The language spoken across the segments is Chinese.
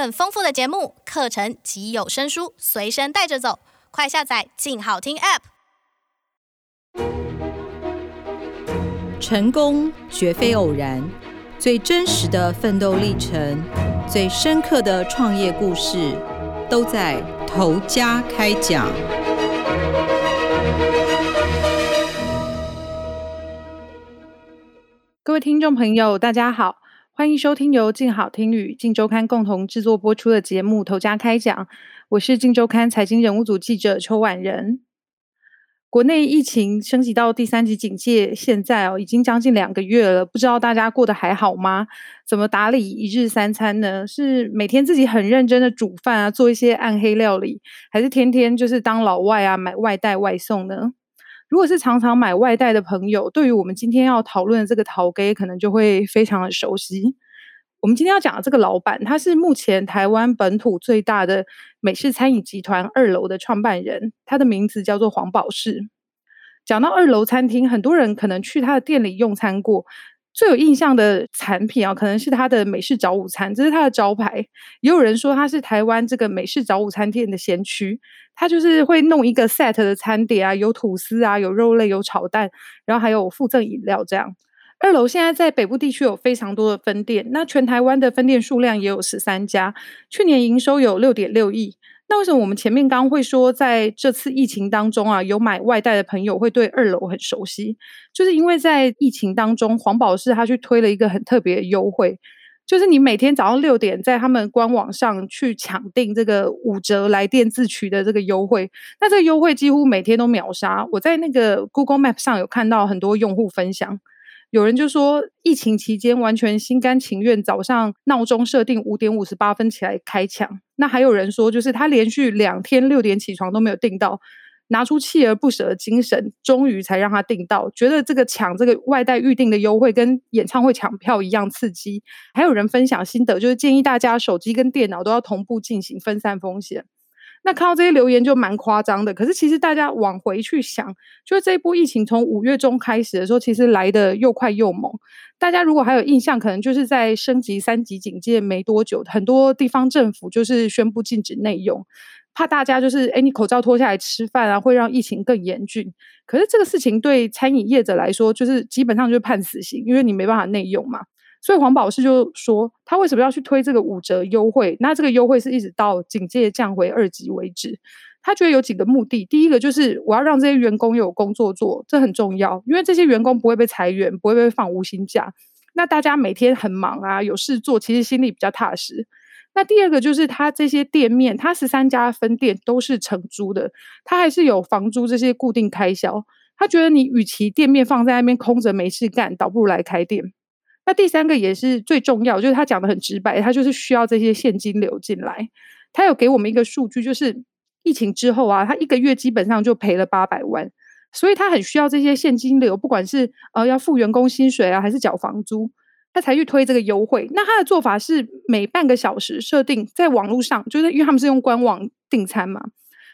更丰富的节目、课程及有声书随身带着走，快下载“静好听 ”App。成功绝非偶然，最真实的奋斗历程、最深刻的创业故事，都在头家开讲。各位听众朋友，大家好。欢迎收听由静好听与静周刊共同制作播出的节目《头家开讲》，我是静周刊财经人物组记者邱婉仁。国内疫情升级到第三级警戒，现在哦已经将近两个月了，不知道大家过得还好吗？怎么打理一日三餐呢？是每天自己很认真的煮饭啊，做一些暗黑料理，还是天天就是当老外啊，买外带外送呢？如果是常常买外带的朋友，对于我们今天要讨论的这个头家，可能就会非常的熟悉。我们今天要讲的这个老板，他是目前台湾本土最大的美式餐饮集团二楼的创办人，他的名字叫做黄宝士。讲到二楼餐厅，很多人可能去他的店里用餐过。最有印象的产品啊，可能是他的美式早午餐，这是它的招牌。也有人说他是台湾这个美式早午餐店的先驱。它就是会弄一个 set 的餐碟啊，有吐司啊，有肉类，有炒蛋，然后还有附赠饮料这样。二楼现在在北部地区有非常多的分店，那全台湾的分店数量也有十三家，去年营收有六点六亿。那为什么我们前面刚刚会说，在这次疫情当中啊，有买外带的朋友会对二楼很熟悉？就是因为在疫情当中，黄宝士他去推了一个很特别的优惠，就是你每天早上六点在他们官网上去抢订这个五折来电自取的这个优惠，那这个优惠几乎每天都秒杀。我在那个 Google Map 上有看到很多用户分享。有人就说，疫情期间完全心甘情愿，早上闹钟设定五点五十八分起来开抢。那还有人说，就是他连续两天六点起床都没有订到，拿出锲而不舍的精神，终于才让他订到。觉得这个抢这个外带预订的优惠跟演唱会抢票一样刺激。还有人分享心得，就是建议大家手机跟电脑都要同步进行，分散风险。那看到这些留言就蛮夸张的，可是其实大家往回去想，就是这一波疫情从五月中开始的时候，其实来得又快又猛。大家如果还有印象，可能就是在升级三级警戒没多久，很多地方政府就是宣布禁止内用，怕大家就是诶你口罩脱下来吃饭啊，会让疫情更严峻。可是这个事情对餐饮业者来说，就是基本上就是判死刑，因为你没办法内用嘛。所以黄宝士就说，他为什么要去推这个五折优惠？那这个优惠是一直到警戒降回二级为止。他觉得有几个目的，第一个就是我要让这些员工有工作做，这很重要，因为这些员工不会被裁员，不会被放无薪假。那大家每天很忙啊，有事做，其实心里比较踏实。那第二个就是他这些店面，他十三家分店都是承租的，他还是有房租这些固定开销。他觉得你与其店面放在那边空着没事干，倒不如来开店。那第三个也是最重要，就是他讲的很直白，他就是需要这些现金流进来。他有给我们一个数据，就是疫情之后啊，他一个月基本上就赔了八百万，所以他很需要这些现金流，不管是呃要付员工薪水啊，还是缴房租，他才去推这个优惠。那他的做法是每半个小时设定在网络上，就是因为他们是用官网订餐嘛，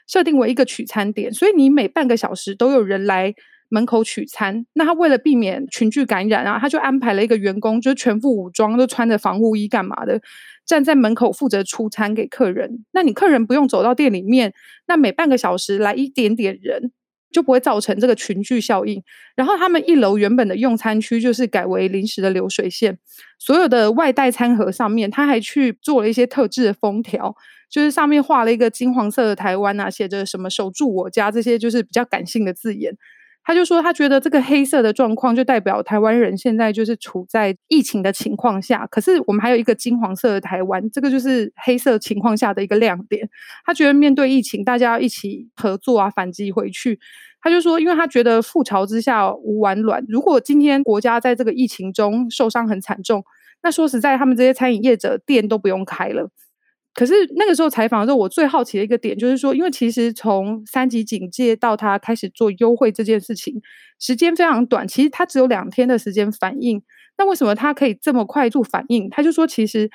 设定为一个取餐点，所以你每半个小时都有人来。门口取餐，那他为了避免群聚感染啊，他就安排了一个员工，就是全副武装，都穿着防护衣干嘛的，站在门口负责出餐给客人。那你客人不用走到店里面，那每半个小时来一点点人，就不会造成这个群聚效应。然后他们一楼原本的用餐区就是改为临时的流水线，所有的外带餐盒上面他还去做了一些特制的封条，就是上面画了一个金黄色的台湾啊，写着什么“守住我家”这些就是比较感性的字眼。他就说，他觉得这个黑色的状况就代表台湾人现在就是处在疫情的情况下，可是我们还有一个金黄色的台湾，这个就是黑色情况下的一个亮点。他觉得面对疫情，大家要一起合作啊，反击回去。他就说，因为他觉得覆巢之下无完卵，如果今天国家在这个疫情中受伤很惨重，那说实在，他们这些餐饮业者店都不用开了。可是那个时候采访的时候，我最好奇的一个点就是说，因为其实从三级警戒到他开始做优惠这件事情，时间非常短，其实他只有两天的时间反应。那为什么他可以这么快速反应？他就说，其实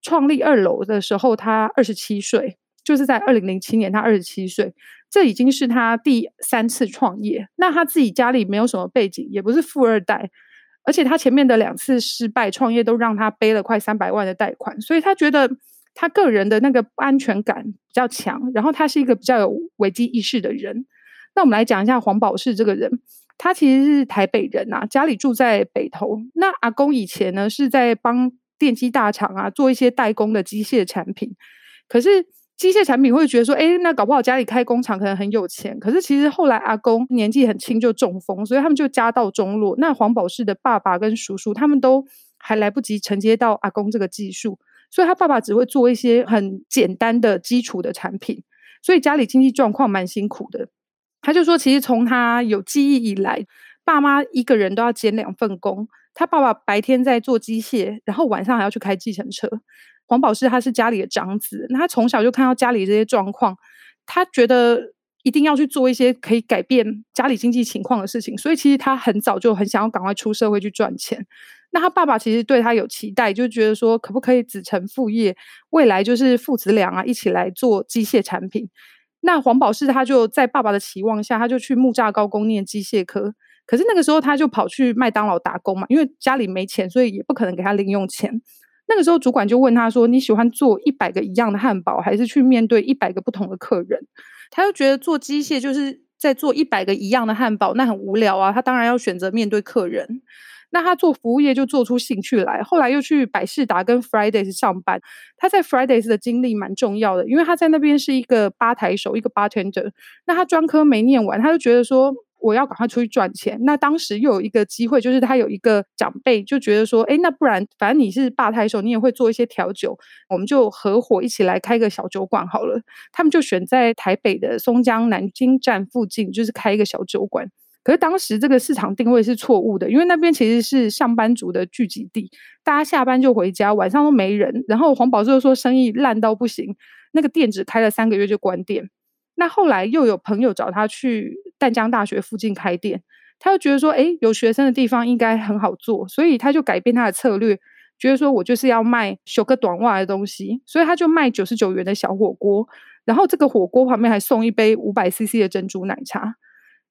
创立二楼的时候，他二十七岁，就是在二零零七年，他二十七岁，这已经是他第三次创业。那他自己家里没有什么背景，也不是富二代，而且他前面的两次失败创业都让他背了快三百万的贷款，所以他觉得。他个人的那个不安全感比较强，然后他是一个比较有危机意识的人。那我们来讲一下黄宝士这个人，他其实是台北人啊，家里住在北投。那阿公以前呢是在帮电机大厂啊做一些代工的机械产品，可是。机械产品会觉得说，哎，那搞不好家里开工厂可能很有钱。可是其实后来阿公年纪很轻就中风，所以他们就家道中落。那黄宝士的爸爸跟叔叔他们都还来不及承接到阿公这个技术，所以他爸爸只会做一些很简单的基础的产品，所以家里经济状况蛮辛苦的。他就说，其实从他有记忆以来，爸妈一个人都要兼两份工。他爸爸白天在做机械，然后晚上还要去开计程车。黄宝士他是家里的长子，那他从小就看到家里这些状况，他觉得一定要去做一些可以改变家里经济情况的事情，所以其实他很早就很想要赶快出社会去赚钱。那他爸爸其实对他有期待，就觉得说可不可以子承父业，未来就是父子俩啊一起来做机械产品。那黄宝士他就在爸爸的期望下，他就去木栅高工念机械科，可是那个时候他就跑去麦当劳打工嘛，因为家里没钱，所以也不可能给他零用钱。那个时候，主管就问他说：“你喜欢做一百个一样的汉堡，还是去面对一百个不同的客人？”他就觉得做机械就是在做一百个一样的汉堡，那很无聊啊。他当然要选择面对客人。那他做服务业就做出兴趣来，后来又去百事达跟 Fridays 上班。他在 Fridays 的经历蛮重要的，因为他在那边是一个吧台手，一个 bartender。那他专科没念完，他就觉得说。我要赶快出去赚钱。那当时又有一个机会，就是他有一个长辈就觉得说，哎，那不然反正你是吧台手，你也会做一些调酒，我们就合伙一起来开个小酒馆好了。他们就选在台北的松江南京站附近，就是开一个小酒馆。可是当时这个市场定位是错误的，因为那边其实是上班族的聚集地，大家下班就回家，晚上都没人。然后黄宝就说生意烂到不行，那个店只开了三个月就关店。那后来又有朋友找他去淡江大学附近开店，他就觉得说，哎，有学生的地方应该很好做，所以他就改变他的策略，觉得说我就是要卖修个短袜的东西，所以他就卖九十九元的小火锅，然后这个火锅旁边还送一杯五百 CC 的珍珠奶茶。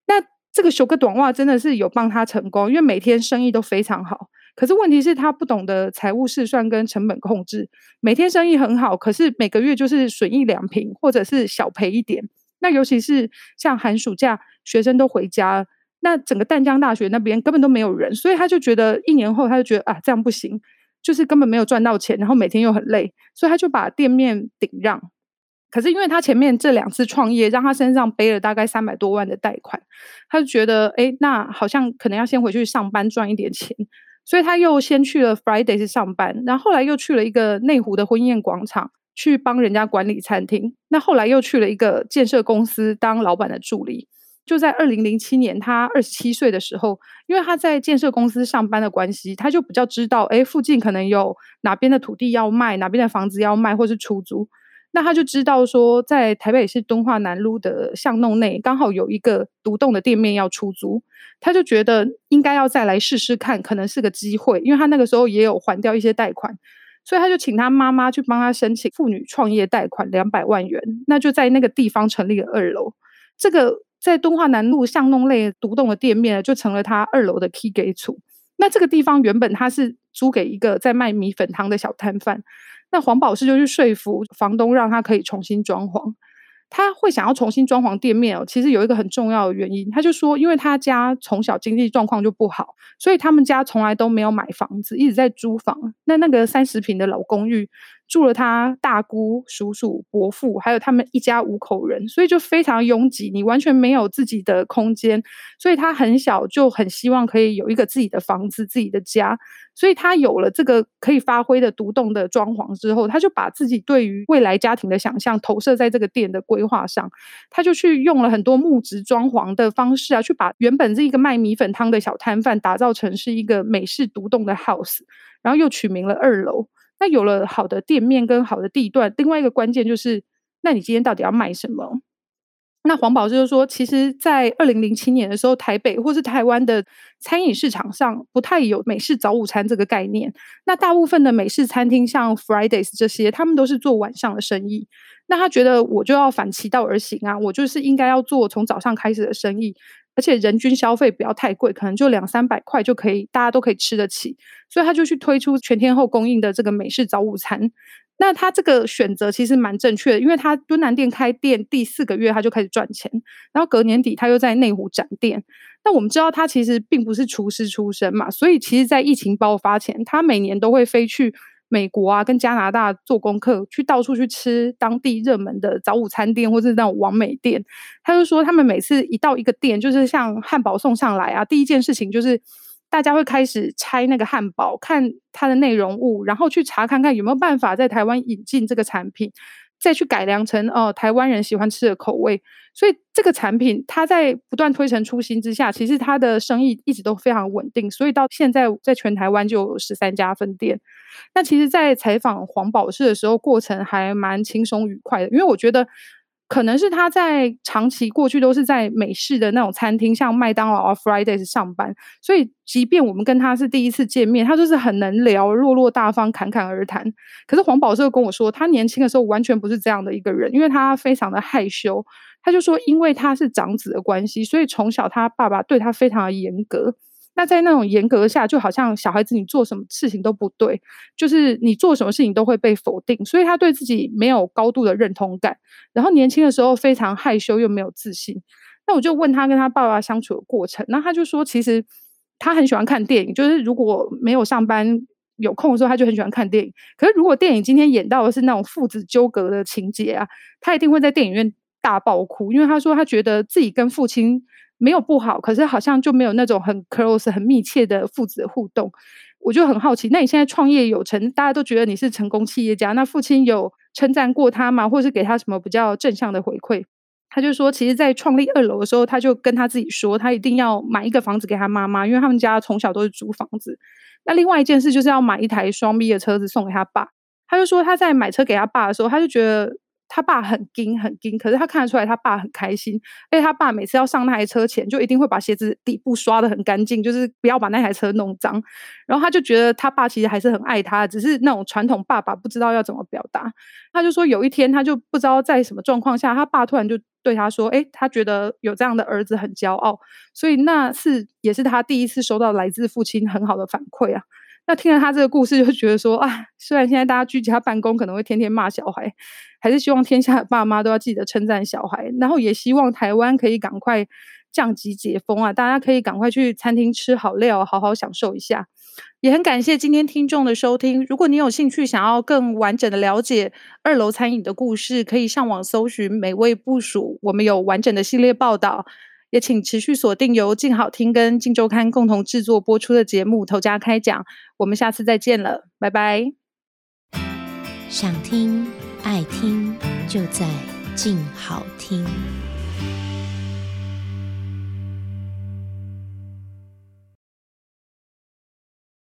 那这个修个短袜真的是有帮他成功，因为每天生意都非常好。可是问题是他不懂得财务试算跟成本控制，每天生意很好，可是每个月就是损益两瓶，或者是小赔一点。那尤其是像寒暑假，学生都回家，那整个淡江大学那边根本都没有人，所以他就觉得一年后他就觉得啊，这样不行，就是根本没有赚到钱，然后每天又很累，所以他就把店面顶让。可是因为他前面这两次创业，让他身上背了大概三百多万的贷款，他就觉得哎，那好像可能要先回去上班赚一点钱。所以他又先去了 Fridays 上班，然后后来又去了一个内湖的婚宴广场去帮人家管理餐厅。那后来又去了一个建设公司当老板的助理。就在二零零七年，他二十七岁的时候，因为他在建设公司上班的关系，他就比较知道，哎，附近可能有哪边的土地要卖，哪边的房子要卖，或是出租。那他就知道说，在台北市敦化南路的巷弄内，刚好有一个独栋的店面要出租，他就觉得应该要再来试试看，可能是个机会，因为他那个时候也有还掉一些贷款，所以他就请他妈妈去帮他申请妇女创业贷款两百万元，那就在那个地方成立了二楼，这个在敦化南路巷弄内独栋的店面就成了他二楼的 K 给处。那这个地方原本他是租给一个在卖米粉汤的小摊贩。那黄宝士就去说服房东，让他可以重新装潢。他会想要重新装潢店面哦，其实有一个很重要的原因，他就说，因为他家从小经济状况就不好，所以他们家从来都没有买房子，一直在租房。那那个三十平的老公寓。住了他大姑、叔叔、伯父，还有他们一家五口人，所以就非常拥挤，你完全没有自己的空间。所以他很小就很希望可以有一个自己的房子、自己的家。所以他有了这个可以发挥的独栋的装潢之后，他就把自己对于未来家庭的想象投射在这个店的规划上。他就去用了很多木质装潢的方式啊，去把原本是一个卖米粉汤的小摊贩打造成是一个美式独栋的 house，然后又取名了二楼。那有了好的店面跟好的地段，另外一个关键就是，那你今天到底要卖什么？那黄宝士就说，其实，在二零零七年的时候，台北或是台湾的餐饮市场上不太有美式早午餐这个概念。那大部分的美式餐厅，像 Fridays 这些，他们都是做晚上的生意。那他觉得我就要反其道而行啊，我就是应该要做从早上开始的生意。而且人均消费不要太贵，可能就两三百块就可以，大家都可以吃得起。所以他就去推出全天候供应的这个美式早午餐。那他这个选择其实蛮正确的，因为他敦南店开店第四个月他就开始赚钱，然后隔年底他又在内湖展店。那我们知道他其实并不是厨师出身嘛，所以其实，在疫情爆发前，他每年都会飞去美国啊，跟加拿大做功课，去到处去吃当地热门的早午餐店或者那种完美店。他就说，他们每次一到一个店，就是像汉堡送上来啊，第一件事情就是。大家会开始拆那个汉堡，看它的内容物，然后去查看看有没有办法在台湾引进这个产品，再去改良成哦台湾人喜欢吃的口味。所以这个产品它在不断推陈出新之下，其实它的生意一直都非常稳定。所以到现在在全台湾就有十三家分店。那其实，在采访黄宝士的时候，过程还蛮轻松愉快的，因为我觉得。可能是他在长期过去都是在美式的那种餐厅，像麦当劳啊、Fridays 上班，所以即便我们跟他是第一次见面，他就是很能聊，落落大方，侃侃而谈。可是黄宝士跟我说，他年轻的时候完全不是这样的一个人，因为他非常的害羞。他就说，因为他是长子的关系，所以从小他爸爸对他非常的严格。那在那种严格下，就好像小孩子你做什么事情都不对，就是你做什么事情都会被否定，所以他对自己没有高度的认同感。然后年轻的时候非常害羞又没有自信。那我就问他跟他爸爸相处的过程，那他就说其实他很喜欢看电影，就是如果没有上班有空的时候，他就很喜欢看电影。可是如果电影今天演到的是那种父子纠葛的情节啊，他一定会在电影院大爆哭，因为他说他觉得自己跟父亲。没有不好，可是好像就没有那种很 close、很密切的父子互动。我就很好奇，那你现在创业有成，大家都觉得你是成功企业家，那父亲有称赞过他吗？或是给他什么比较正向的回馈？他就说，其实，在创立二楼的时候，他就跟他自己说，他一定要买一个房子给他妈妈，因为他们家从小都是租房子。那另外一件事就是要买一台双 B 的车子送给他爸。他就说他在买车给他爸的时候，他就觉得。他爸很惊很惊，可是他看得出来他爸很开心。而且他爸每次要上那台车前，就一定会把鞋子底部刷得很干净，就是不要把那台车弄脏。然后他就觉得他爸其实还是很爱他，只是那种传统爸爸不知道要怎么表达。他就说有一天他就不知道在什么状况下，他爸突然就对他说：“诶，他觉得有这样的儿子很骄傲。”所以那是也是他第一次收到来自父亲很好的反馈啊。那听了他这个故事，就觉得说啊，虽然现在大家居家办公，可能会天天骂小孩，还是希望天下的爸妈都要记得称赞小孩，然后也希望台湾可以赶快降级解封啊，大家可以赶快去餐厅吃好料，好好享受一下。也很感谢今天听众的收听。如果你有兴趣想要更完整的了解二楼餐饮的故事，可以上网搜寻美味部署，我们有完整的系列报道。也请持续锁定由静好听跟静周刊共同制作播出的节目《投家开讲》，我们下次再见了，拜拜。想听爱听就在静好听。